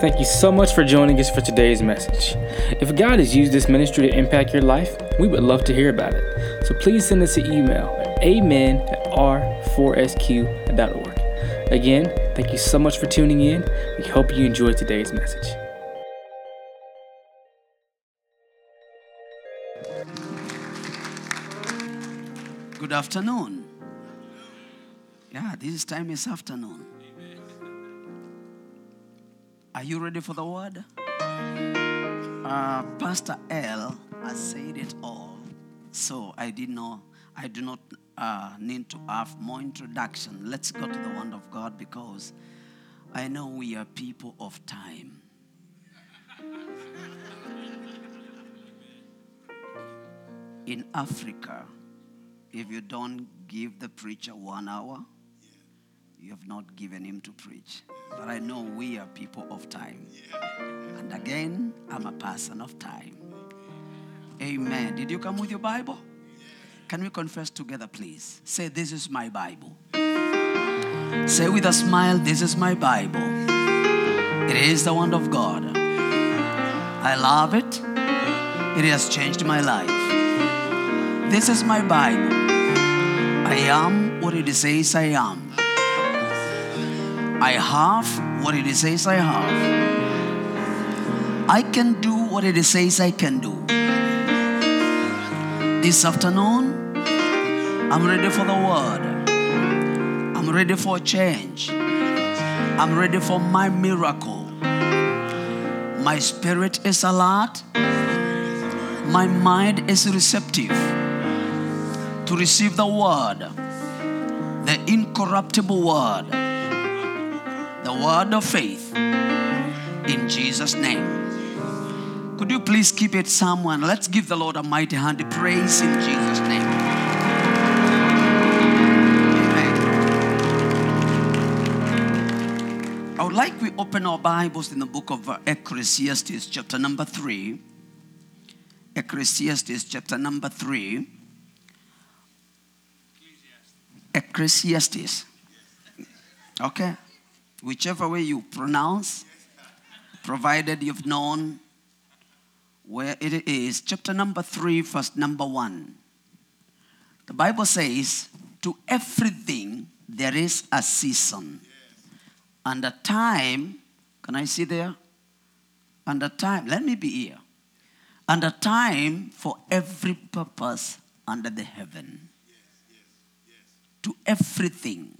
Thank you so much for joining us for today's message. If God has used this ministry to impact your life, we would love to hear about it. So please send us an email at amen at r4sq.org. Again, thank you so much for tuning in. We hope you enjoyed today's message. Good afternoon. Yeah, this time is afternoon. Are you ready for the word? Uh, Pastor L has said it all, so I did not. I do not uh, need to have more introduction. Let's go to the word of God because I know we are people of time. In Africa, if you don't give the preacher one hour, you have not given him to preach. But I know we are people of time. And again, I'm a person of time. Amen. Did you come with your Bible? Can we confess together, please? Say, This is my Bible. Say with a smile, This is my Bible. It is the Word of God. I love it. It has changed my life. This is my Bible. I am what it says I am. I have what it says I have. I can do what it says I can do. This afternoon, I'm ready for the word. I'm ready for change. I'm ready for my miracle. My spirit is alert. My mind is receptive to receive the word, the incorruptible word, the word of faith in Jesus' name. Could you please keep it someone? Let's give the Lord a mighty hand praise in Jesus' name. Amen. I would like we open our Bibles in the book of Ecclesiastes, chapter number 3. Ecclesiastes, chapter number 3. Ecclesiastes. Okay? Whichever way you pronounce, provided you've known where it is. Chapter number 3, verse number 1. The Bible says, To everything there is a season and a time. Can I see there? And a time. Let me be here. And a time for every purpose under the heaven Yes, yes, yes. to everything,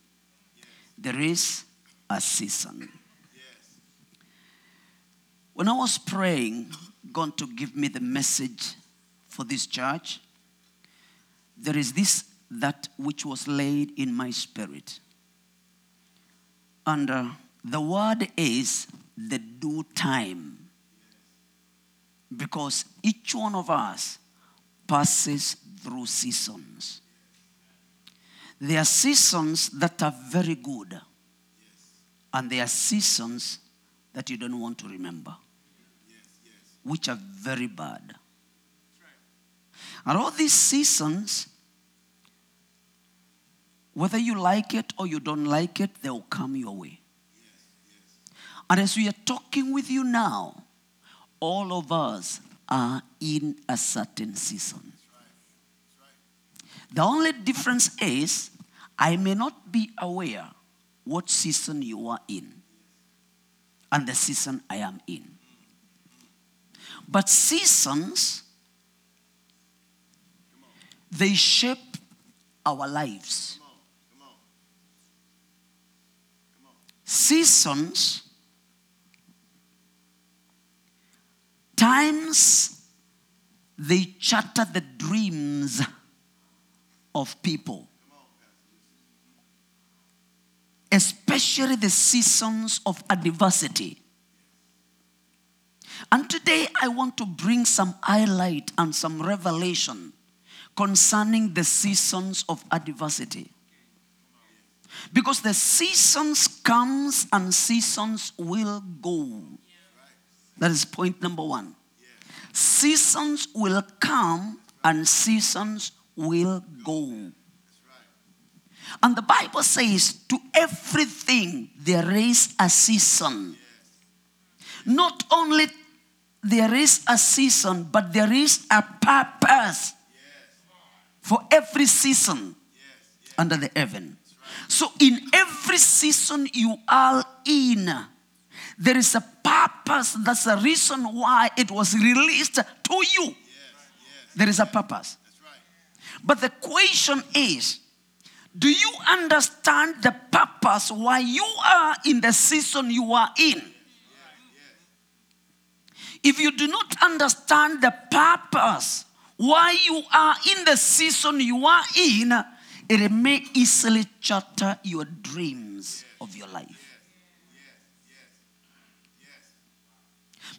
there is a season. When I was praying, God to give me the message for this church, there is this that which was laid in my spirit. And uh, the word is the due time. Because each one of us passes through seasons. There are seasons that are very good, and there are seasons that you don't want to remember, which are very bad. And all these seasons, whether you like it or you don't like it, they will come your way. And as we are talking with you now, all of us are in a certain season. The only difference is I may not be aware what season you are in and the season I am in. But seasons, they shape our lives. Seasons, times, they chatter the dreams of people. Especially the seasons of adversity. And today I want to bring some highlight and some revelation concerning the seasons of adversity. Because the seasons comes and seasons will go. That is point number 1. Seasons will come and seasons will go. And the Bible says, to everything there is a season. Not only there is a season, but there is a purpose for every season under the heaven. So, in every season you are in, there is a purpose. That's the reason why it was released to you. There is a purpose. But the question is do you understand the purpose why you are in the season you are in? If you do not understand the purpose why you are in the season you are in, it may easily shatter your dreams of your life.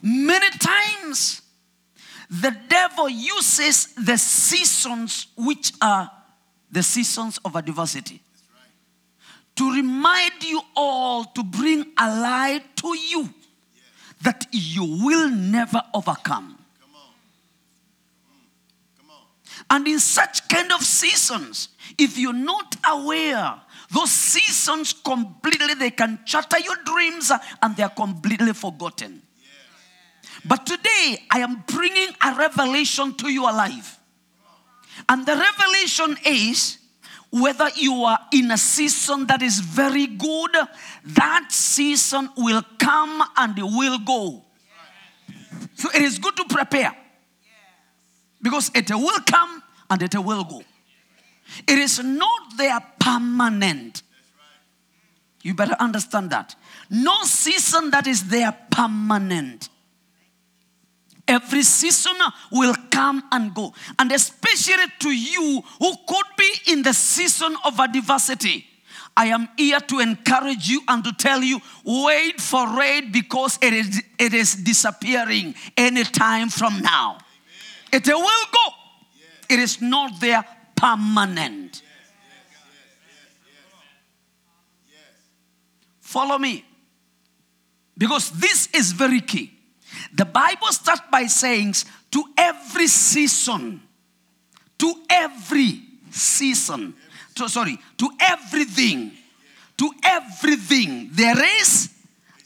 Many times, the devil uses the seasons which are the seasons of adversity to remind you all to bring a lie to you that you will never overcome. And in such kind of seasons, if you're not aware, those seasons completely they can shatter your dreams and they are completely forgotten. But today I am bringing a revelation to your life. And the revelation is whether you are in a season that is very good, that season will come and will go. So it is good to prepare because it will come and it will go. It is not there permanent. You better understand that. No season that is there permanent. Every season will come and go. And especially to you who could be in the season of adversity. I am here to encourage you and to tell you wait for it because it is, it is disappearing anytime from now. It will go. It is not there permanent. Follow me. Because this is very key. The Bible starts by saying, to every season, to every season, to, sorry, to everything, to everything, there is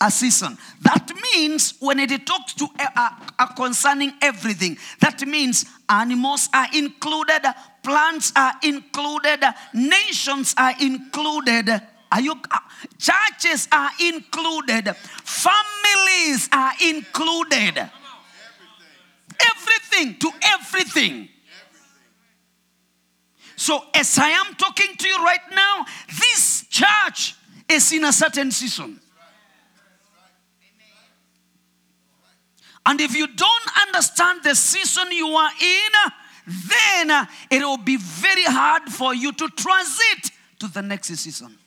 a season. That means when it talks to uh, uh, concerning everything, that means animals are included, plants are included, nations are included. Are you, uh, churches are included, families are included. Everything to everything. So, as I am talking to you right now, this church is in a certain season. And if you don't understand the season you are in, then it will be very hard for you to transit to the next season.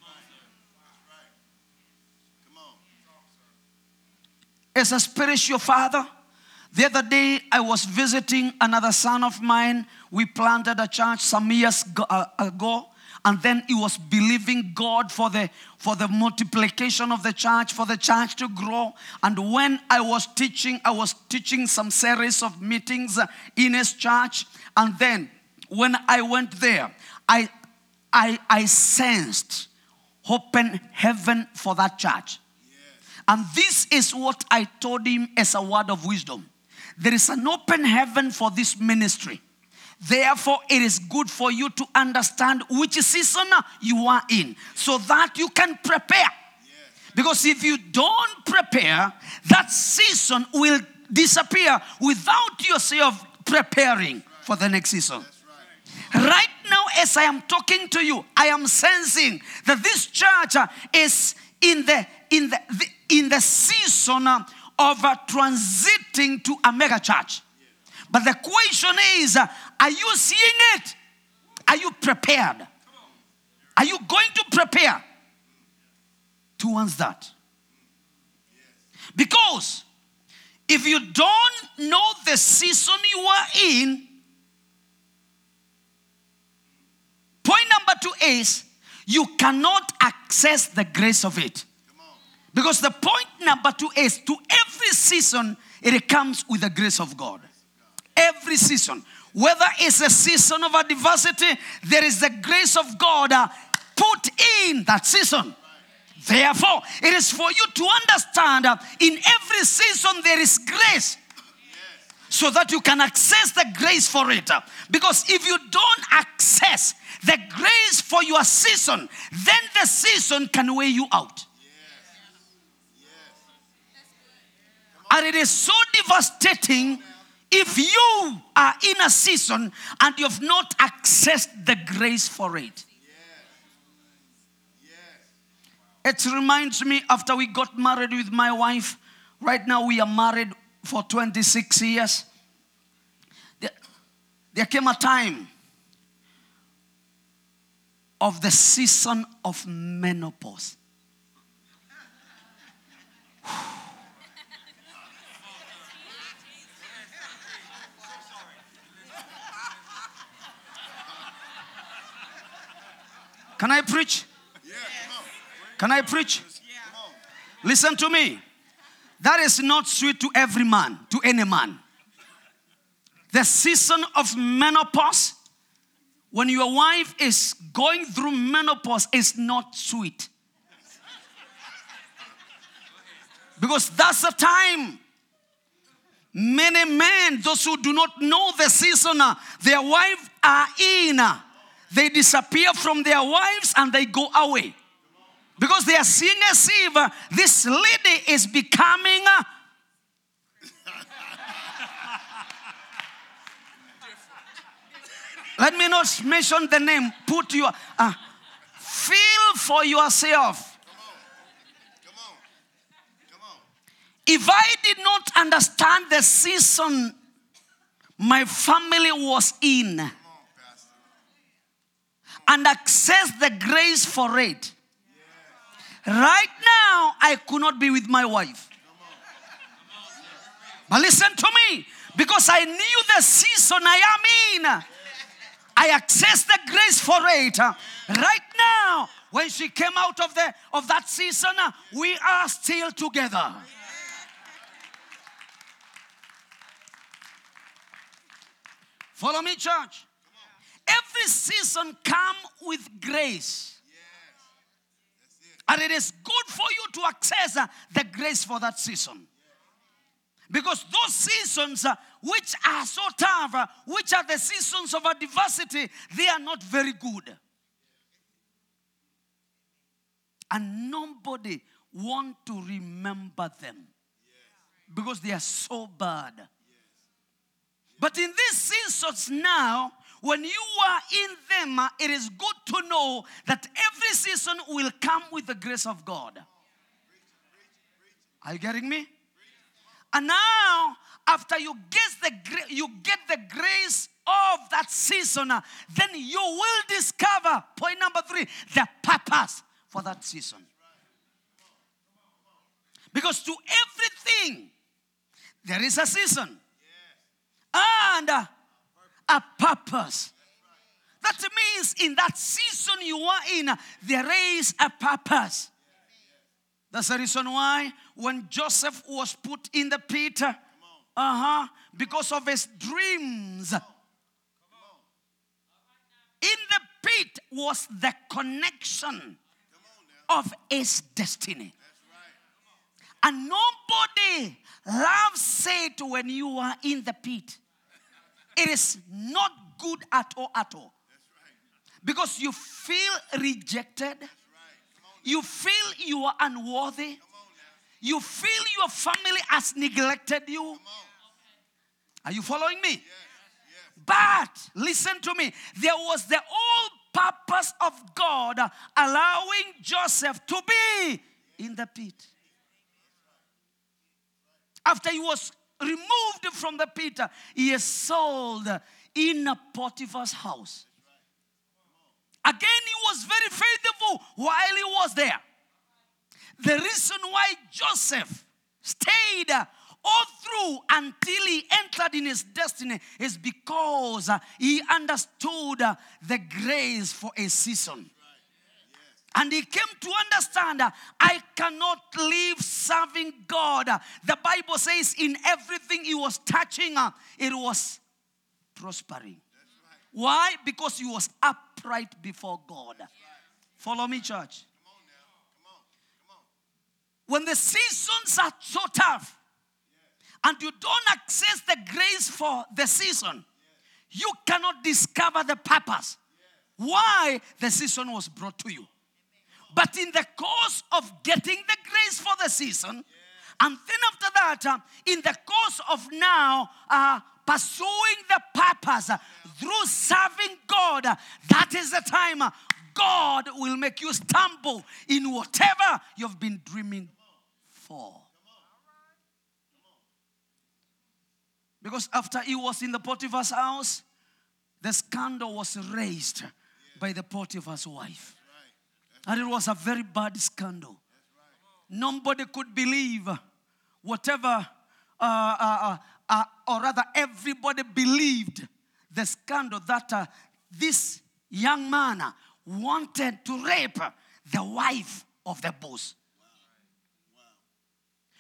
As a spiritual father, the other day I was visiting another son of mine. We planted a church some years uh, ago and then he was believing God for the for the multiplication of the church, for the church to grow. And when I was teaching, I was teaching some series of meetings in his church. And then when I went there, I I, I sensed open heaven for that church. And this is what I told him as a word of wisdom. There is an open heaven for this ministry. Therefore, it is good for you to understand which season you are in so that you can prepare. Because if you don't prepare, that season will disappear without yourself preparing for the next season. Right now, as I am talking to you, I am sensing that this church is in the in the, in the season of uh, transiting to a mega church. But the question is uh, are you seeing it? Are you prepared? Are you going to prepare towards that? Because if you don't know the season you are in, point number two is you cannot access the grace of it. Because the point number two is to every season, it comes with the grace of God. Every season. Whether it's a season of adversity, there is the grace of God uh, put in that season. Therefore, it is for you to understand uh, in every season there is grace so that you can access the grace for it. Because if you don't access the grace for your season, then the season can weigh you out. And it is so devastating if you are in a season and you have not accessed the grace for it. It reminds me after we got married with my wife, right now we are married for 26 years. There, there came a time of the season of menopause. Can I preach? Can I preach? Listen to me. That is not sweet to every man, to any man. The season of menopause, when your wife is going through menopause, is not sweet. Because that's the time many men, those who do not know the season uh, their wife are in, uh, they disappear from their wives and they go away. Because they are seeing as if uh, this lady is becoming. Uh, let me not mention the name. Put your. Uh, feel for yourself. If I did not understand the season my family was in and access the grace for it, right now I could not be with my wife. But listen to me, because I knew the season I am in. I accessed the grace for it. Right now, when she came out of the of that season, we are still together. Follow me, church. Every season come with grace. And it is good for you to access uh, the grace for that season. Because those seasons uh, which are so tough, uh, which are the seasons of adversity, they are not very good. And nobody want to remember them because they are so bad. But in these seasons now, when you are in them, uh, it is good to know that every season will come with the grace of God. Are you getting me? And now, after you get the you get the grace of that season, uh, then you will discover point number three the purpose for that season. Because to everything there is a season and uh, a purpose. That means in that season you are in, there is a purpose. That's the reason why when Joseph was put in the pit, uh huh, because of his dreams, in the pit was the connection of his destiny. And nobody loves it when you are in the pit. It is not good at all, at all. Because you feel rejected. You feel you are unworthy. You feel your family has neglected you. Are you following me? But listen to me. There was the whole purpose of God allowing Joseph to be in the pit. After he was removed from the pit, he is sold in a Potiphar's house. Again, he was very faithful while he was there. The reason why Joseph stayed all through until he entered in his destiny is because he understood the grace for a season. And he came to understand I cannot live serving God. The Bible says, in everything he was touching, it was prospering. Why? Because he was upright before God. Follow me, church. when the seasons are so tough and you don't access the grace for the season, you cannot discover the purpose why the season was brought to you. But in the course of getting the grace for the season, and then after that, uh, in the course of now uh, pursuing the purpose uh, through serving God, uh, that is the time uh, God will make you stumble in whatever you've been dreaming for. Because after he was in the Potiphar's house, the scandal was raised by the Potiphar's wife. And it was a very bad scandal. Nobody could believe whatever, uh, uh, uh, or rather, everybody believed the scandal that uh, this young man wanted to rape the wife of the boss.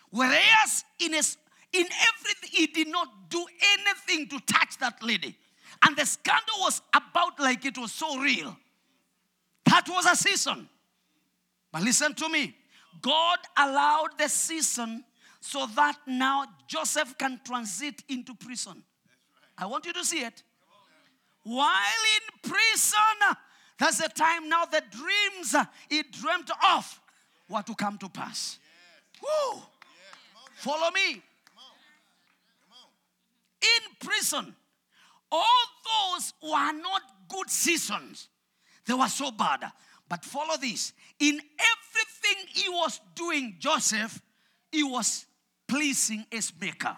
Whereas in, his, in everything, he did not do anything to touch that lady. And the scandal was about like it was so real. That was a season. But listen to me. God allowed the season so that now Joseph can transit into prison. I want you to see it. While in prison, that's the time now the dreams he dreamt of were to come to pass. Woo! Follow me. In prison, all those were not good seasons. They were so bad. But follow this. In everything he was doing, Joseph, he was pleasing his maker.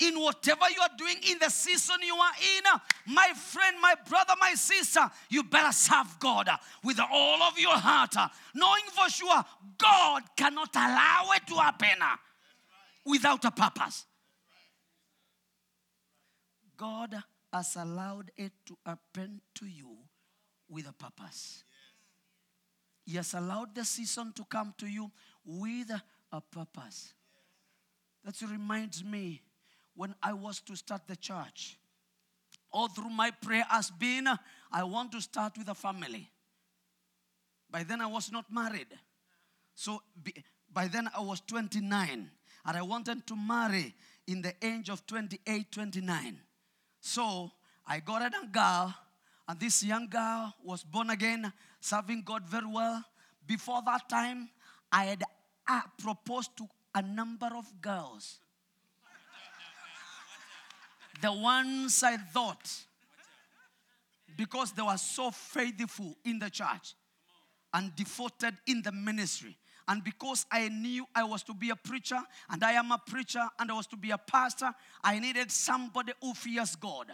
In whatever you are doing in the season you are in, my friend, my brother, my sister, you better serve God with all of your heart, knowing for sure God cannot allow it to happen without a purpose. God has allowed it to happen to you with a purpose. He has allowed the season to come to you with a purpose. That reminds me when I was to start the church. All through my prayer has been I want to start with a family. By then I was not married. So by then I was 29 and I wanted to marry in the age of 28, 29. So I got a girl, and this young girl was born again, serving God very well. Before that time, I had uh, proposed to a number of girls. the ones I thought, because they were so faithful in the church and devoted in the ministry. And because I knew I was to be a preacher, and I am a preacher, and I was to be a pastor, I needed somebody who fears God.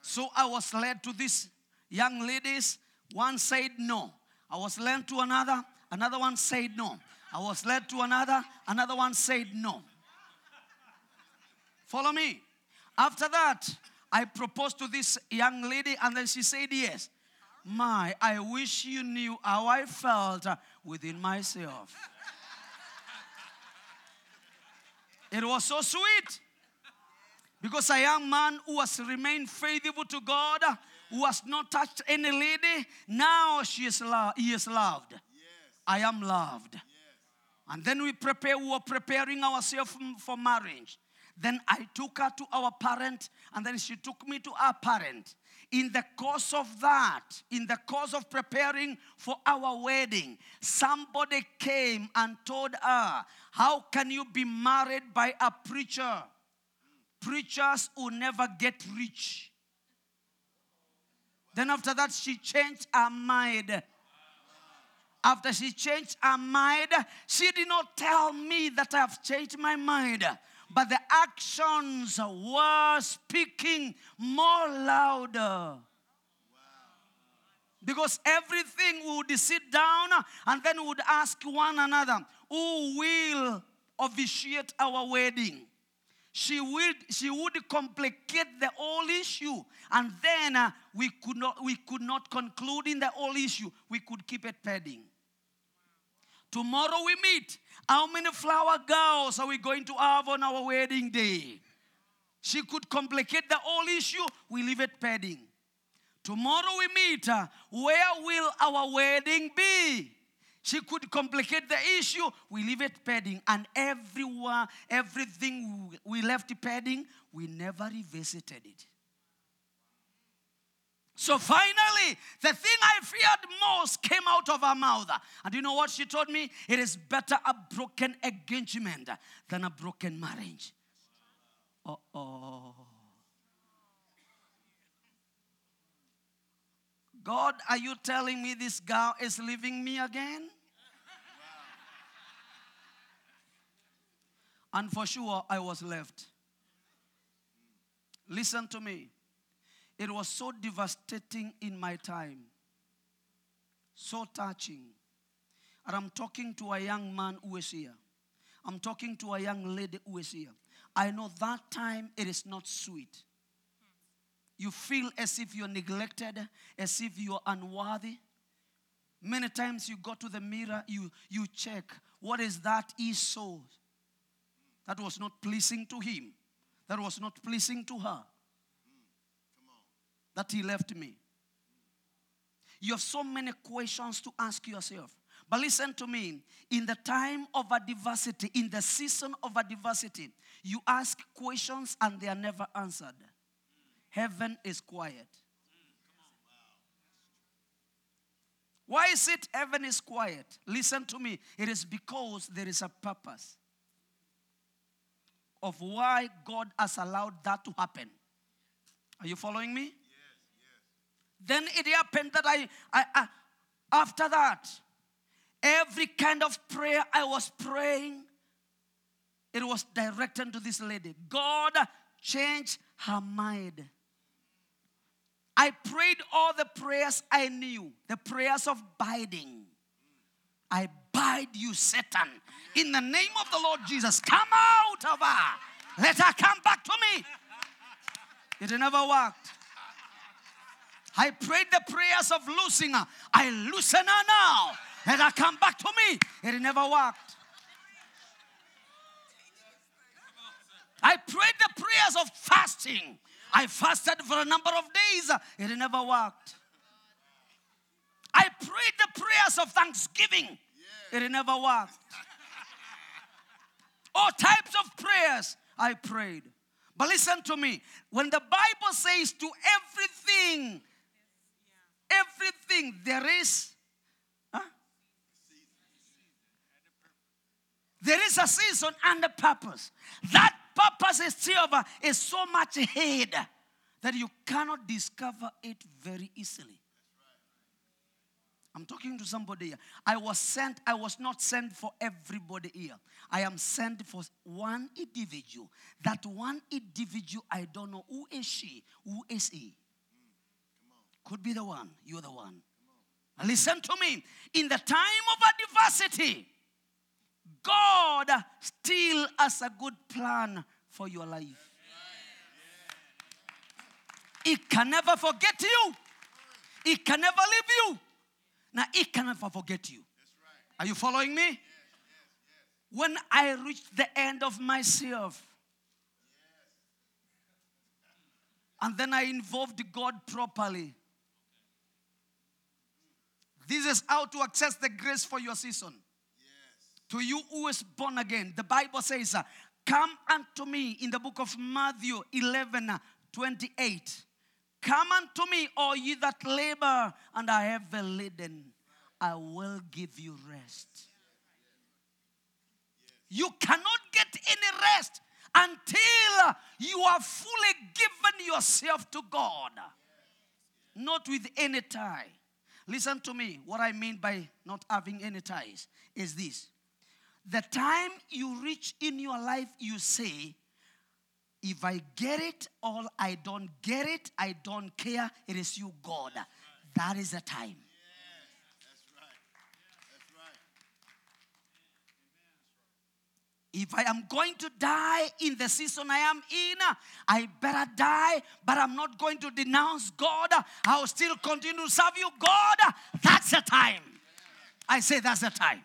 So I was led to these young ladies. One said no. I was led to another. Another one said no. I was led to another. Another one said no. Follow me. After that, I proposed to this young lady, and then she said yes. My, I wish you knew how I felt within myself. It was so sweet. Because a young man who has remained faithful to God, who has not touched any lady, now she is lo- he is loved. Yes. I am loved. Yes. And then we prepare, we were preparing ourselves for marriage. Then I took her to our parent, and then she took me to our parent. In the course of that, in the course of preparing for our wedding, somebody came and told her, How can you be married by a preacher? Preachers will never get rich. Then after that, she changed her mind. After she changed her mind, she did not tell me that I have changed my mind but the actions were speaking more louder. Because everything would sit down and then would ask one another, who will officiate our wedding? She would, she would complicate the whole issue. And then uh, we, could not, we could not conclude in the whole issue. We could keep it pending. Tomorrow we meet. How many flower girls are we going to have on our wedding day? She could complicate the whole issue. We leave it pending. Tomorrow we meet. Uh, where will our wedding be? She could complicate the issue. We leave it pending. And everywhere, everything we left pending, we never revisited it. So finally, the thing I feared most came out of her mouth. And you know what she told me? It is better a broken engagement than a broken marriage. Oh. God, are you telling me this girl is leaving me again? And for sure, I was left. Listen to me. It was so devastating in my time, so touching. And I'm talking to a young man who is here. I'm talking to a young lady who is here. I know that time it is not sweet. You feel as if you're neglected, as if you're unworthy. Many times you go to the mirror, you, you check what is that saw that was not pleasing to him, that was not pleasing to her, that he left me. You have so many questions to ask yourself. But listen to me. In the time of adversity, in the season of adversity, you ask questions and they are never answered. Heaven is quiet. Why is it heaven is quiet? Listen to me. It is because there is a purpose of why God has allowed that to happen. Are you following me? Yes, yes. Then it happened that I, I, I, after that, every kind of prayer I was praying, it was directed to this lady. God changed her mind. I prayed all the prayers I knew, the prayers of biding. I bide you, Satan, in the name of the Lord Jesus. Come out of her. Let her come back to me. It never worked. I prayed the prayers of losing her. I loosen her now. Let her come back to me. It never worked. I prayed the prayers of fasting. I fasted for a number of days. It never worked. I prayed the prayers of thanksgiving. It never worked. All types of prayers I prayed. But listen to me. When the Bible says to everything, everything there is, huh? there is a season and a purpose. That purpose itself is so much ahead that you cannot discover it very easily. I'm talking to somebody here. I was sent, I was not sent for everybody here. I am sent for one individual. That one individual, I don't know who is she, who is he. Could be the one, you're the one. Listen to me. In the time of adversity, God still has a good plan for your life. He can never forget you. He can never leave you. Now, He can never forget you. Are you following me? When I reached the end of myself, and then I involved God properly. This is how to access the grace for your season to you who is born again. The Bible says, uh, Come unto me in the book of Matthew 11 uh, 28. Come unto me, all ye that labor and are heavy laden, I will give you rest. You cannot get any rest until you are fully given yourself to God, not with any tie. Listen to me. What I mean by not having any ties is this the time you reach in your life, you say, if I get it or I don't get it, I don't care. It is you, God. That is the time. If I am going to die in the season I am in, I better die, but I'm not going to denounce God. I'll still continue to serve you, God. That's the time. I say that's the time.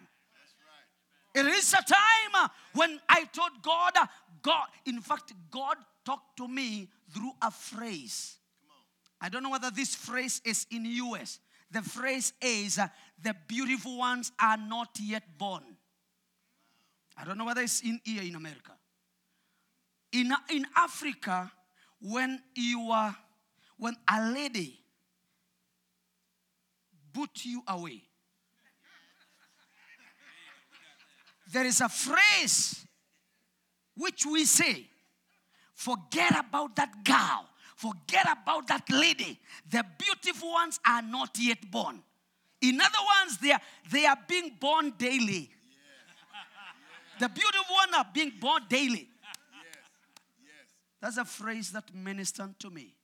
It is a time uh, when I told God, uh, God, in fact, God talked to me through a phrase. I don't know whether this phrase is in US. The phrase is uh, the beautiful ones are not yet born. I don't know whether it's in here in America. In, in Africa, when you are, when a lady put you away, there is a phrase which we say, forget about that girl, forget about that lady. The beautiful ones are not yet born. In other words, they are, they are being born daily. The beautiful ones are being born daily. That's a phrase that ministered to me.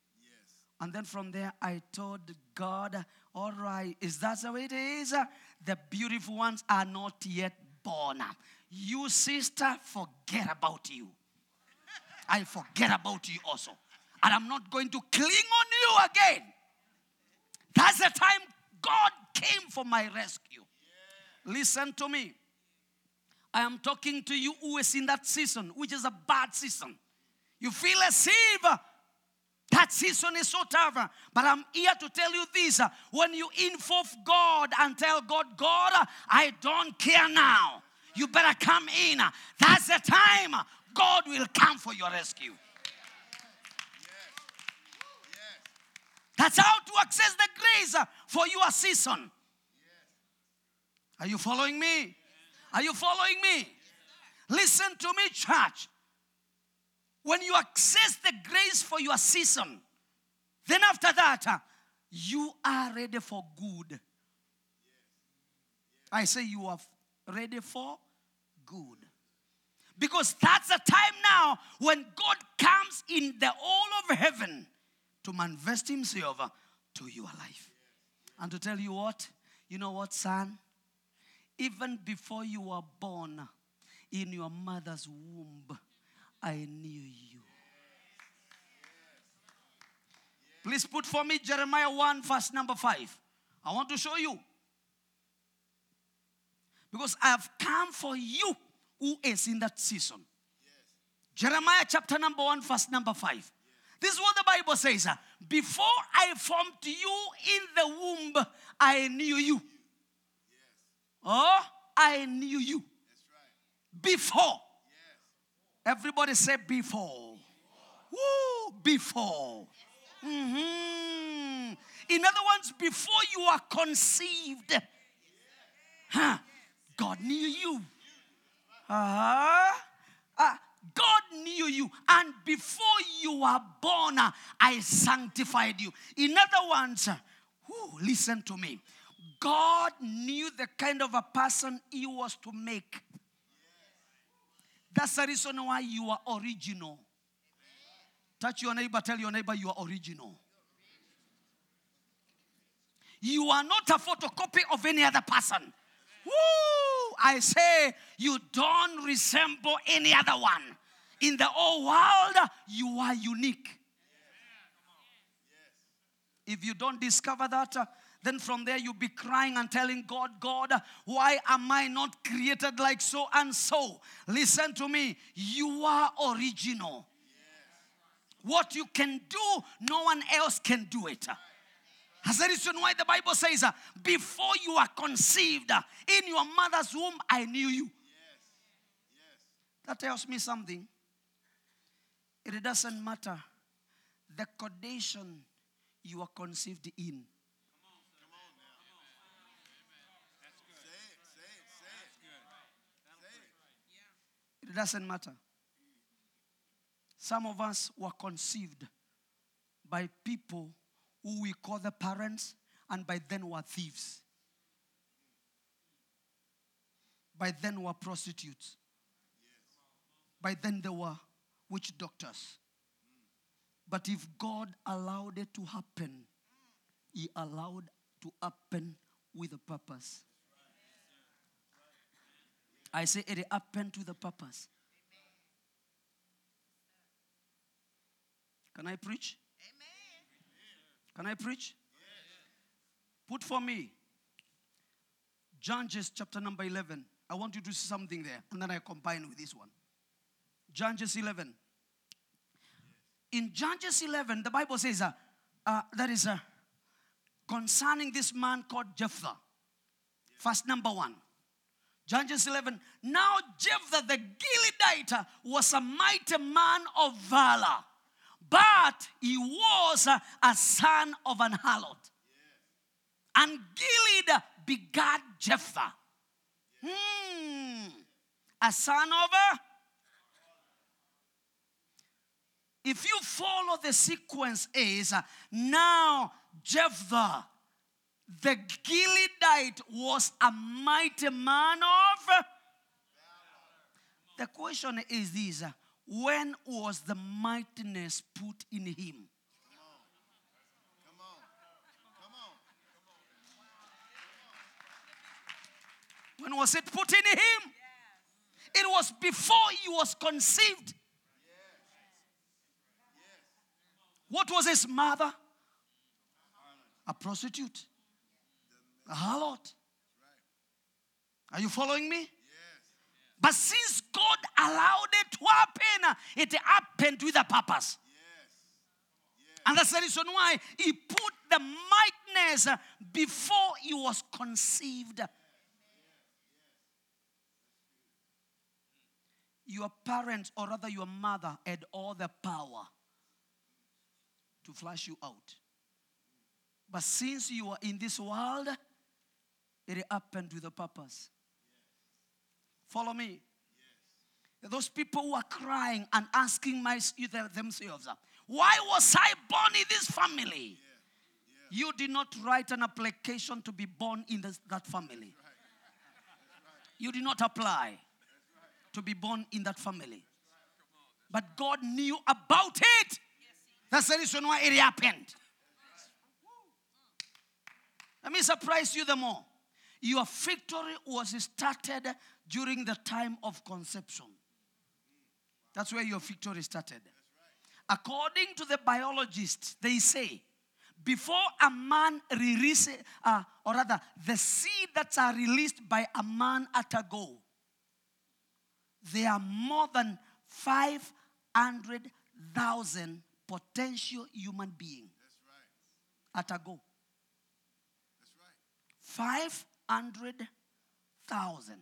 And then from there, I told God, all right, is that the way it is? The beautiful ones are not yet born. You, sister, forget about you. I forget about you also. And I'm not going to cling on you again. That's the time God came for my rescue. Listen to me. I am talking to you who is in that season, which is a bad season. You feel as if that season is so tough. But I'm here to tell you this. When you involve God and tell God, God, I don't care now. You better come in. That's the time God will come for your rescue. That's how to access the grace for your season. Are you following me? Are you following me? Listen to me, church. When you access the grace for your season, then after that, uh, you are ready for good. I say you are ready for good. Because that's the time now when God comes in the all of heaven to manifest himself uh, to your life. And to tell you what, you know what, son? Even before you were born uh, in your mother's womb, I knew you. Please put for me Jeremiah 1, verse number 5. I want to show you. Because I have come for you who is in that season. Jeremiah chapter number 1, verse number 5. This is what the Bible says. Uh, Before I formed you in the womb, I knew you. Oh, I knew you. Before. Everybody say before. Woo, before. Mm-hmm. In other words, before you are conceived, huh, God knew you. Uh-huh. Uh, God knew you, and before you were born, uh, I sanctified you. In other words, uh, whew, listen to me. God knew the kind of a person He was to make. That's the reason why you are original. Touch your neighbor, tell your neighbor you are original. You are not a photocopy of any other person. Woo! I say you don't resemble any other one. In the whole world, you are unique. If you don't discover that, then from there you'll be crying and telling God, God, why am I not created like so and so? Listen to me. You are original. What you can do, no one else can do it. That's the reason why the Bible says, uh, before you are conceived uh, in your mother's womb, I knew you. That tells me something. It doesn't matter the condition you are conceived in. It doesn't matter. Some of us were conceived by people who we call the parents, and by then were thieves. By then were prostitutes. By then they were witch doctors. But if God allowed it to happen, He allowed to happen with a purpose. I say it happened to the purpose. Can I preach? Can I preach? Put for me Judges chapter number 11. I want you to see something there, and then I combine with this one. Judges 11. In Judges 11, the Bible says uh, uh, that is uh, concerning this man called Jephthah. First, number one. Judges 11. Now Jephthah the Gileadite was a mighty man of valor, but he was a, son of an harlot. And Gilead begat Jephthah. Hmm. A son of a. If you follow the sequence, is uh, now Jephthah the Gileadite was a mighty man of. The question is this when was the mightiness put in him? When was it put in him? It was before he was conceived. What was his mother? A prostitute. A harlot. Are you following me? But since God allowed it to happen, it happened with a purpose. And that's the reason why He put the mightiness before He was conceived. Your parents, or rather your mother, had all the power to flush you out. But since you are in this world, it happened with a purpose. Follow me. Those people who are crying and asking my, themselves, why was I born in this family? You did not write an application to be born in this, that family. You did not apply to be born in that family. But God knew about it. That's the reason why it happened. Let me surprise you the more. Your victory was started during the time of conception. That's where your victory started. According to the biologists, they say before a man releases, uh, or rather, the seed that are released by a man at a go, there are more than 500,000 potential human beings at a go. 500,000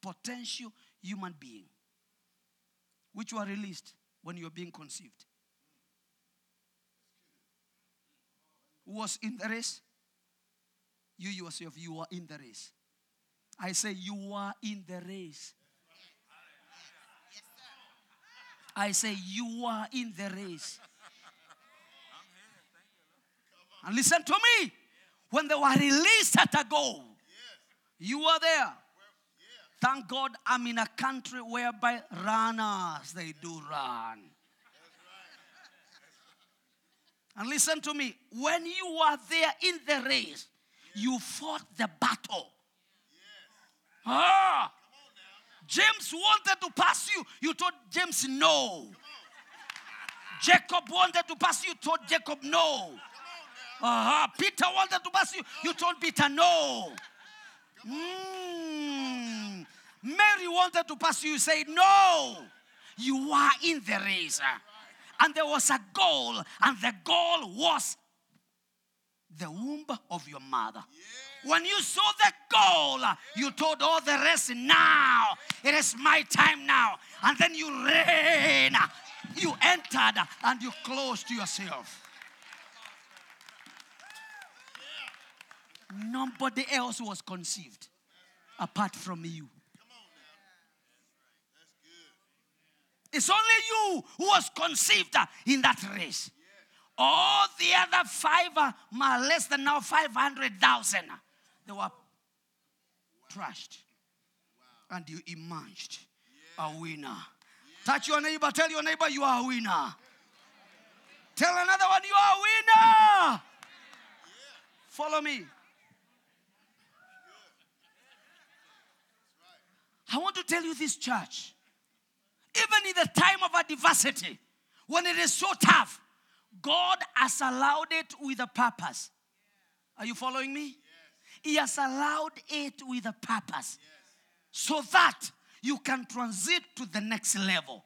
potential human being which were released when you were being conceived. Was in the race? You yourself, you are in the race. I say you are in the race. I say you are in the race. And listen to me. When they were released at a goal, you were there. Thank God I'm in a country whereby runners, they do run. And listen to me. When you were there in the race, you fought the battle. Ah, James wanted to pass you. You told James no. Jacob wanted to pass you. Told Jacob no. Uh-huh. Peter wanted to pass you. You told Peter no. Mm. Mary wanted to pass you. You said no. You are in the race. And there was a goal. And the goal was the womb of your mother. When you saw the goal, you told all the rest, now it is my time now. And then you ran, you entered, and you closed yourself. Nobody else was conceived apart from you. It's only you who was conceived in that race. All the other five, uh, less than now 500,000, they were trashed. And you emerged a winner. Touch your neighbor, tell your neighbor you are a winner. Tell another one you are a winner. Follow me. I want to tell you this, church. Even in the time of adversity, when it is so tough, God has allowed it with a purpose. Are you following me? Yes. He has allowed it with a purpose yes. so that you can transit to the next level.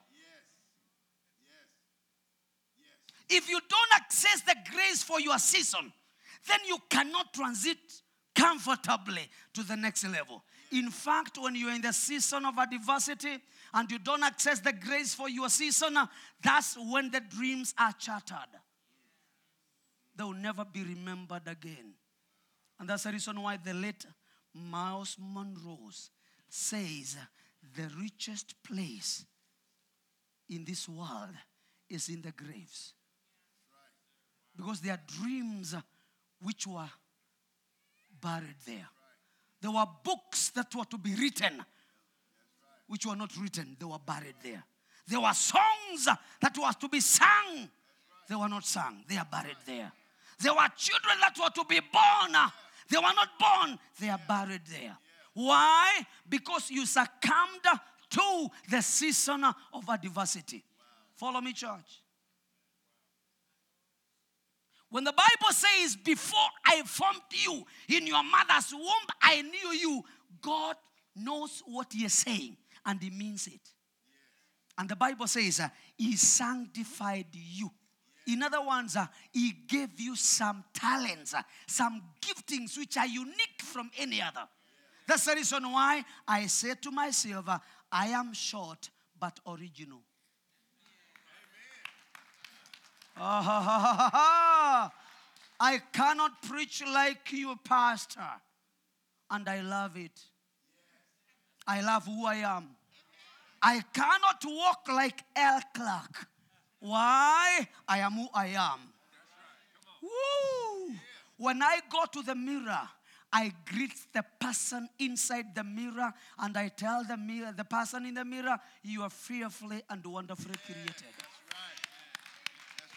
Yes. If you don't access the grace for your season, then you cannot transit comfortably to the next level. In fact, when you're in the season of adversity and you don't access the grace for your season, that's when the dreams are shattered. They will never be remembered again. And that's the reason why the late Myles Munroe says the richest place in this world is in the graves. Because there are dreams which were buried there. There were books that were to be written, which were not written, they were buried there. There were songs that were to be sung, they were not sung, they are buried there. There were children that were to be born, they were not born, they are buried there. Why? Because you succumbed to the season of adversity. Follow me, church. When the Bible says, Before I formed you in your mother's womb, I knew you, God knows what He is saying and He means it. And the Bible says, uh, He sanctified you. In other words, uh, He gave you some talents, uh, some giftings which are unique from any other. That's the reason why I say to myself, uh, I am short but original. I cannot preach like you, Pastor. And I love it. I love who I am. I cannot walk like L. Clark. Why? I am who I am. Woo! When I go to the mirror, I greet the person inside the mirror and I tell the mirror, the person in the mirror, you are fearfully and wonderfully created.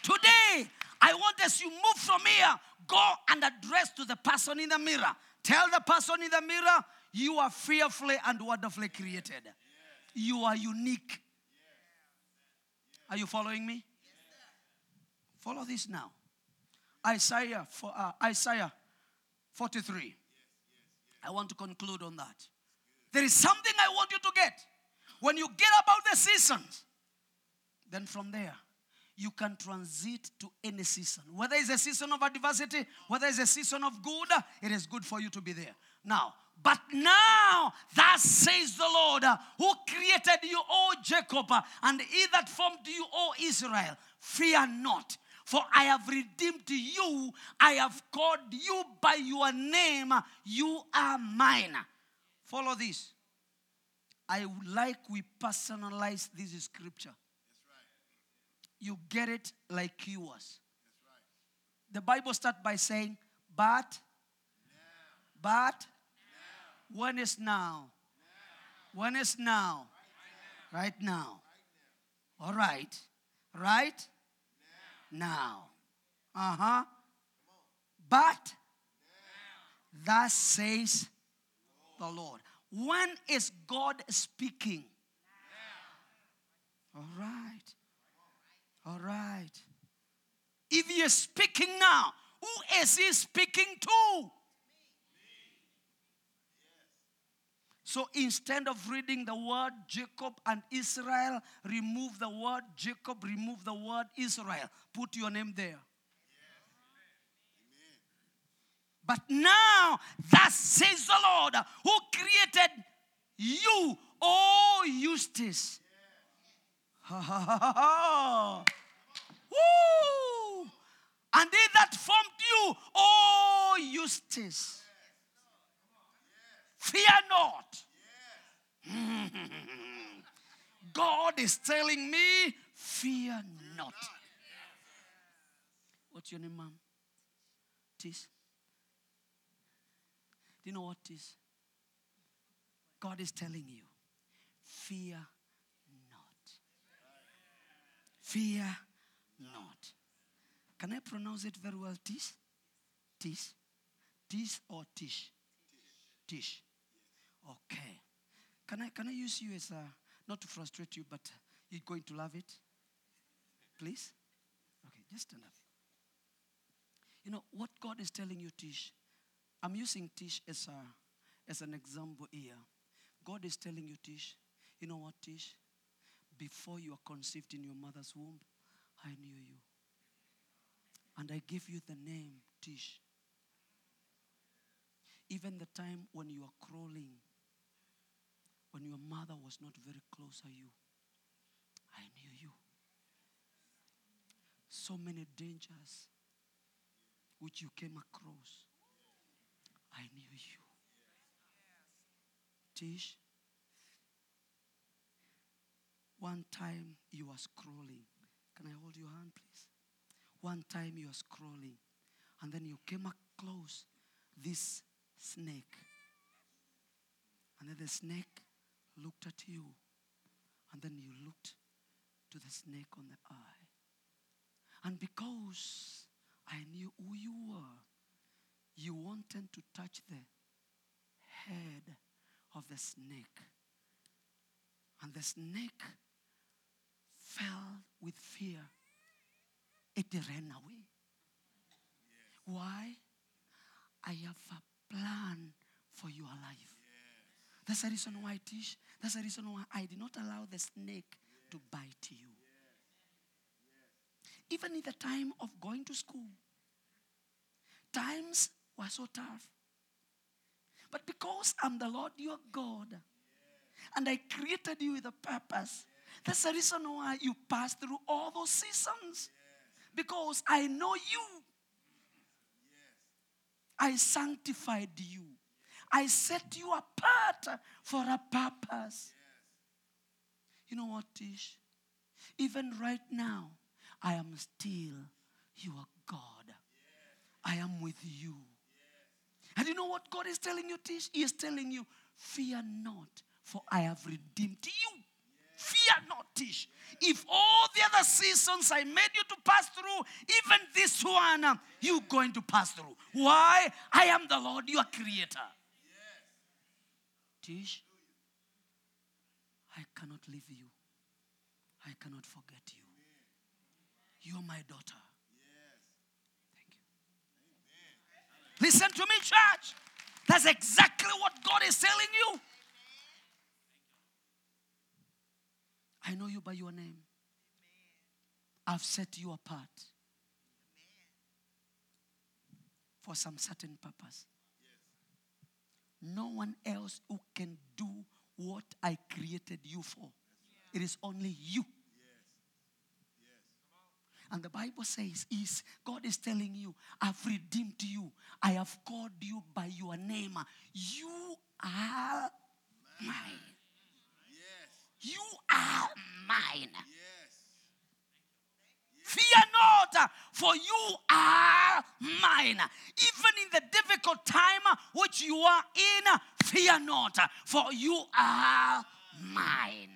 Today, I want as you move from here, go and address to the person in the mirror. Tell the person in the mirror, you are fearfully and wonderfully created. You are unique. Are you following me? Follow this now. Isaiah, for, uh, Isaiah 43. I want to conclude on that. There is something I want you to get. When you get about the seasons, then from there, you can transit to any season. Whether it's a season of adversity, whether it's a season of good, it is good for you to be there. Now, but now, thus says the Lord, who created you, O Jacob, and he that formed you, O Israel, fear not. For I have redeemed you, I have called you by your name, you are mine. Follow this. I would like we personalize this scripture you get it like yours. was. The Bible starts by saying, but, but, when is now? When is now? Right now. All right. Right? Now. Uh huh. But, thus says the Lord. When is God speaking? All right. All right. If is speaking now, who is he speaking to? So instead of reading the word Jacob and Israel, remove the word Jacob, remove the word Israel. Put your name there. But now, thus says the Lord, who created you, O Eustace. Ha ha ha ha. Woo! And they that formed you, oh Eustace, fear not. God is telling me, fear not. What's your name, ma'am? Tis. Do you know what is? God is telling you, fear Fear not. Can I pronounce it very well? Tish? Tish? Tish or Tish? Tish. Okay. Can I, can I use you as a, not to frustrate you, but you're going to love it? Please? Okay, just stand up. You know what God is telling you, Tish? I'm using Tish as, a, as an example here. God is telling you, Tish, you know what, Tish? Before you were conceived in your mother's womb, I knew you. And I gave you the name Tish. Even the time when you are crawling, when your mother was not very close to you, I knew you. So many dangers which you came across, I knew you. Tish, one time you were scrolling. Can I hold your hand, please? One time you were scrolling, and then you came close this snake. And then the snake looked at you, and then you looked to the snake on the eye. And because I knew who you were, you wanted to touch the head of the snake. And the snake fell with fear. It ran away. Why? I have a plan for your life. That's the reason why I teach. That's the reason why I did not allow the snake to bite you. Even in the time of going to school, times were so tough. But because I'm the Lord your God, and I created you with a purpose, that's the reason why you pass through all those seasons. Because I know you. I sanctified you. I set you apart for a purpose. You know what, Tish? Even right now, I am still your God. I am with you. And you know what God is telling you, Tish? He is telling you, fear not, for I have redeemed you. Fear not, Tish. If all the other seasons I made you to pass through, even this one, you're going to pass through. Why? I am the Lord, your creator. Tish, I cannot leave you. I cannot forget you. You're my daughter. Thank you. Listen to me, church. That's exactly what God is telling you. I know you by your name. I've set you apart for some certain purpose. No one else who can do what I created you for. It is only you. And the Bible says, is God is telling you, I've redeemed you. I have called you by your name. You are mine. You are mine. Fear not, for you are mine. Even in the difficult time which you are in, fear not, for you are mine.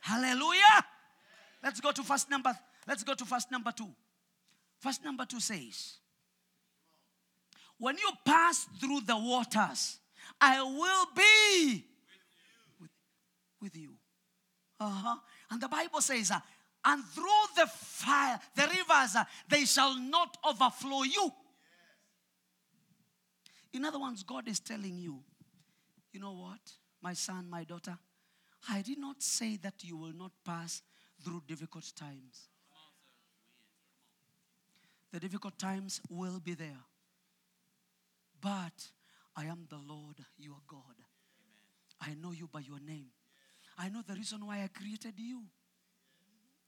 Hallelujah. Let's go to first number. Let's go to first number two. First number two says, When you pass through the waters, I will be with, with you. Uh-huh. And the Bible says, uh, and through the fire, the rivers, uh, they shall not overflow you. In other words, God is telling you, you know what, my son, my daughter, I did not say that you will not pass through difficult times. The difficult times will be there. But I am the Lord your God. I know you by your name. I know the reason why I created you.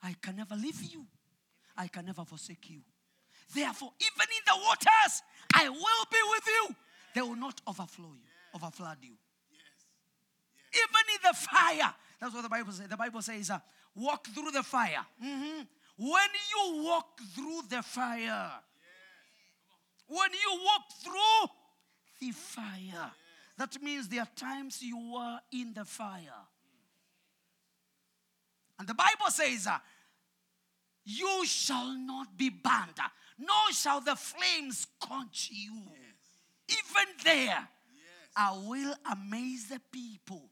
I can never leave you. I can never forsake you. Therefore, even in the waters, I will be with you. They will not overflow you, overflood you. Even in the fire, that's what the Bible says. The Bible says, uh, walk through the fire. Mhm. When you walk through the fire, when you walk through the fire, that means there are times you are in the fire. And the Bible says, uh, You shall not be burned, nor shall the flames quench you. Even there, I will amaze the people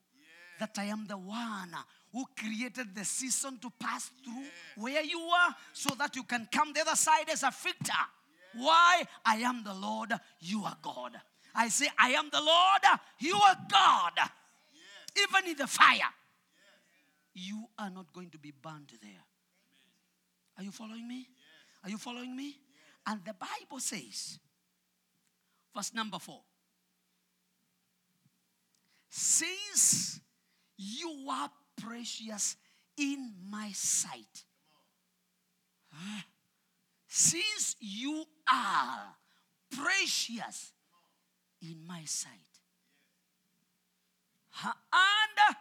that I am the one who created the season to pass through where you are so that you can come the other side as a victor. Why? I am the Lord, you are God. I say, I am the Lord, you are God. Even in the fire, you are not going to be burned there. Are you following me? Are you following me? And the Bible says, verse number four, Since you are precious in my sight. Since you are precious in my sight. And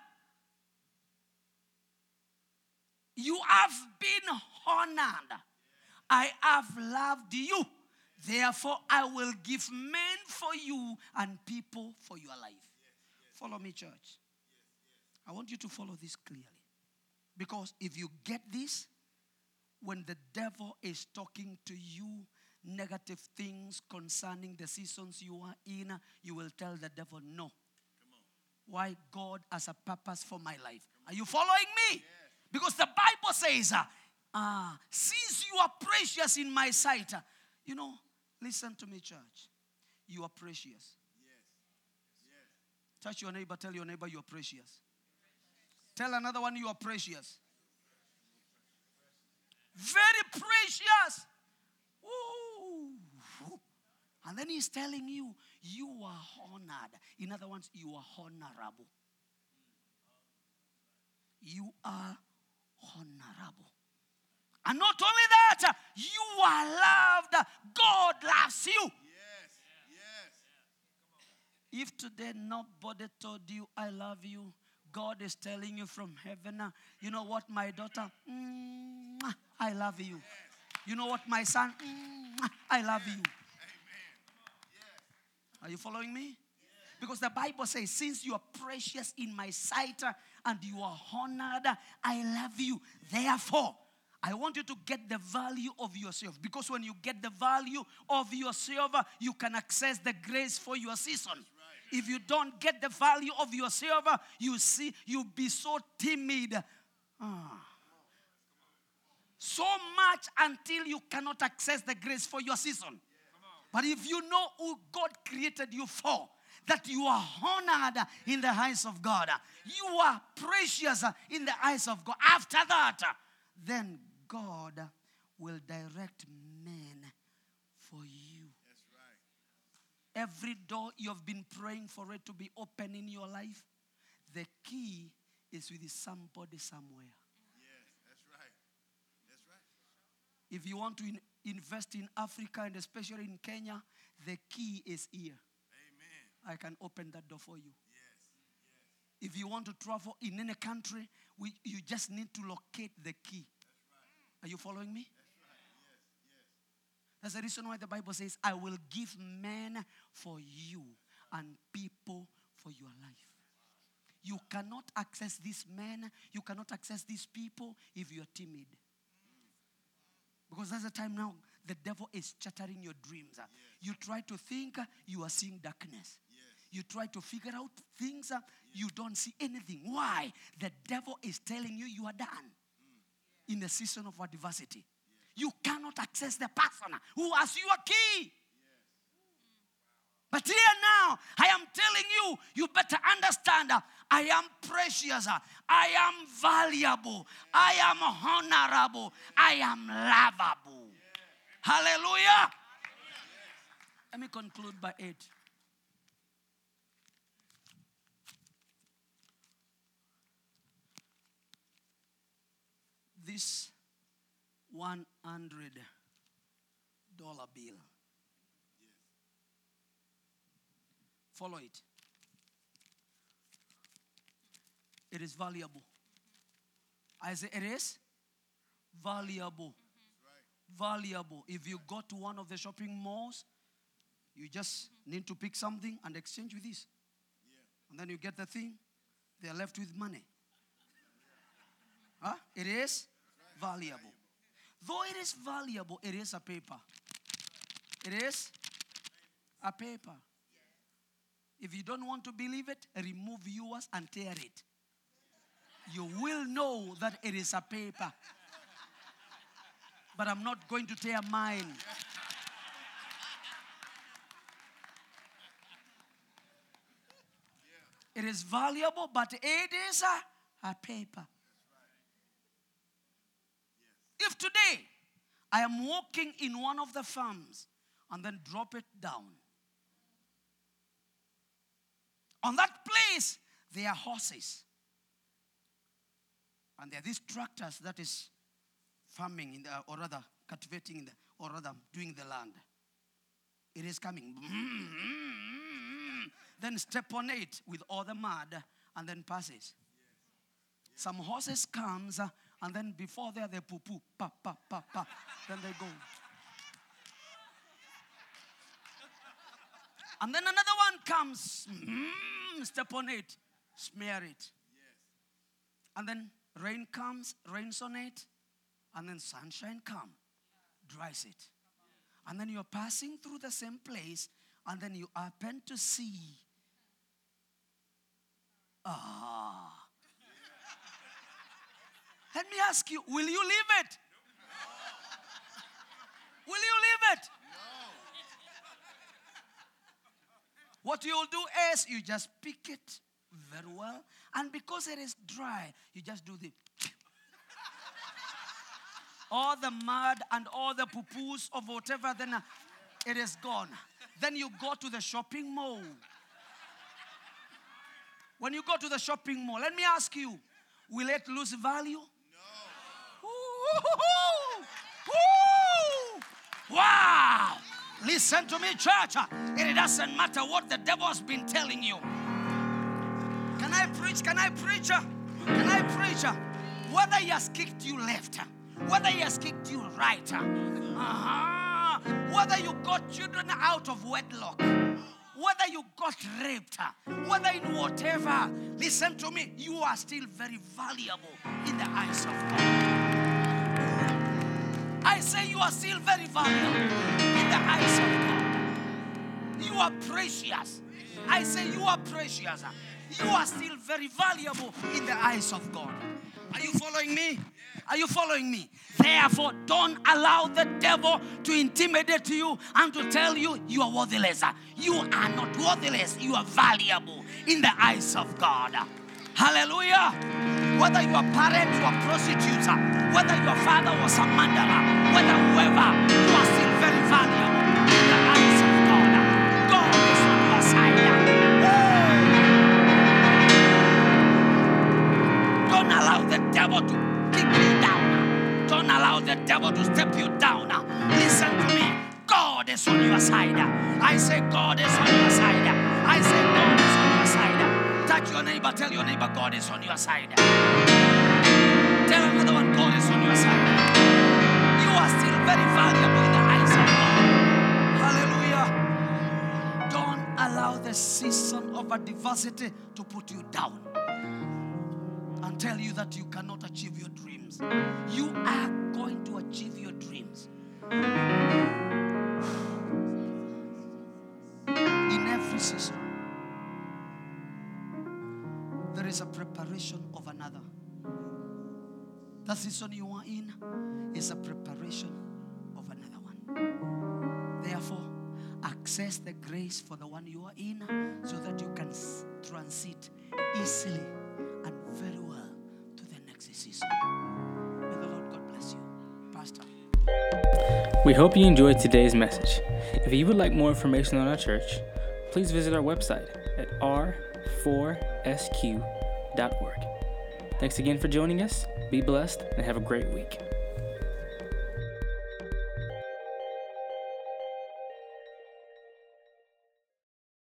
you have been honored. I have loved you. Therefore, I will give men for you and people for your life. Follow me, church. I want you to follow this clearly. Because if you get this, when the devil is talking to you negative things concerning the seasons you are in, you will tell the devil, No. Why God has a purpose for my life. Are you following me? Because the Bible says, uh, ah, since you are precious in my sight, uh, you know, listen to me, church. You are precious. Touch your neighbor, tell your neighbor you are precious. Tell another one you are precious. Very precious. Ooh. And then he's telling you, you are honored. In other words, you are honorable. You are honorable. And not only that, you are loved. God loves you. Yes, yes. If today nobody told you, I love you, God is telling you from heaven, you know what, my daughter, Mwah, I love you. You know what, my son, Mwah, I love you. Are you following me? Because the Bible says, since you are precious in my sight and you are honored, I love you. Therefore, I want you to get the value of yourself. Because when you get the value of yourself, you can access the grace for your season. If you don't get the value of yourself, you see, you'll be so timid. Ah. So much until you cannot access the grace for your season. But if you know who God created you for, that you are honored in the eyes of God, you are precious in the eyes of God. After that, then God will direct men for you. Every door you have been praying for it to be open in your life, the key is with somebody somewhere. Yes, that's right. That's right. If you want to in- invest in Africa and especially in Kenya, the key is here. I can open that door for you. If you want to travel in any country, we, you just need to locate the key. Are you following me? That's the reason why the Bible says, I will give men for you and people for your life. You cannot access these men, you cannot access these people if you're timid. Because that's the time now the devil is chattering your dreams. You try to think you are seeing darkness. You try to figure out things, uh, you don't see anything. Why? The devil is telling you you are done in the season of adversity. You cannot access the person who has your key. But here now, I am telling you, you better understand I am precious, I am valuable, I am honorable, I am lovable. Hallelujah. Let me conclude by eight. This one hundred dollar bill. Follow it. It is valuable. I say it is valuable. Valuable. If you go to one of the shopping malls, you just need to pick something and exchange with this. And then you get the thing, they are left with money. Huh? It is valuable. Though it is valuable, it is a paper. It is a paper. If you don't want to believe it, remove yours and tear it. You will know that it is a paper. But I'm not going to tear mine. It is valuable, but it is a, a paper. If today I am walking in one of the farms and then drop it down, on that place there are horses. And there are these tractors that is farming in the, or rather cultivating in the, or rather doing the land. It is coming. Then step on it with all the mud and then passes. Some horses comes and then before there they poo poo, pa pa pa pa. Then they go. And then another one comes, mm, step on it, smear it. And then rain comes, rains on it, and then sunshine come, dries it. And then you're passing through the same place, and then you happen to see. Ah. Let me ask you, will you leave it? Will you leave it? No. What you'll do is you just pick it very well, and because it is dry, you just do the all the mud and all the poo-poos of whatever, then uh, it is gone. Then you go to the shopping mall. When you go to the shopping mall, let me ask you, will it lose value? Wow! Listen to me, church. It doesn't matter what the devil has been telling you. Can I preach? Can I preach? Can I preach? Whether he has kicked you left, whether he has kicked you right, uh-huh. whether you got children out of wedlock, whether you got raped, whether in whatever, listen to me, you are still very valuable in the eyes of God. I say you are still very valuable in the eyes of God. You are precious. I say you are precious. You are still very valuable in the eyes of God. Are you following me? Are you following me? Therefore, don't allow the devil to intimidate you and to tell you you are worthless. You are not worthless. You are valuable in the eyes of God. Hallelujah. Whether you your parents were prostitutes, whether your father was a murderer, whether whoever, you are still very valuable in the eyes of God. Is on your side. Don't allow the devil to kick you down. Don't allow the devil to step you down. Listen to me. God is on your side. I say God is on your side. I say God side. Your neighbor. Tell your neighbor God is on your side. Tell another one God is on your side. You are still very valuable in the eyes of God. Hallelujah. Don't allow the season of adversity to put you down and tell you that you cannot achieve your dreams. You are going to achieve your dreams. In every season, is a preparation of another. The season you are in is a preparation of another one. Therefore, access the grace for the one you are in so that you can transit easily and very well to the next season. May the Lord God bless you. Pastor. We hope you enjoyed today's message. If you would like more information on our church, please visit our website at r4sq.org. Thanks again for joining us. Be blessed and have a great week.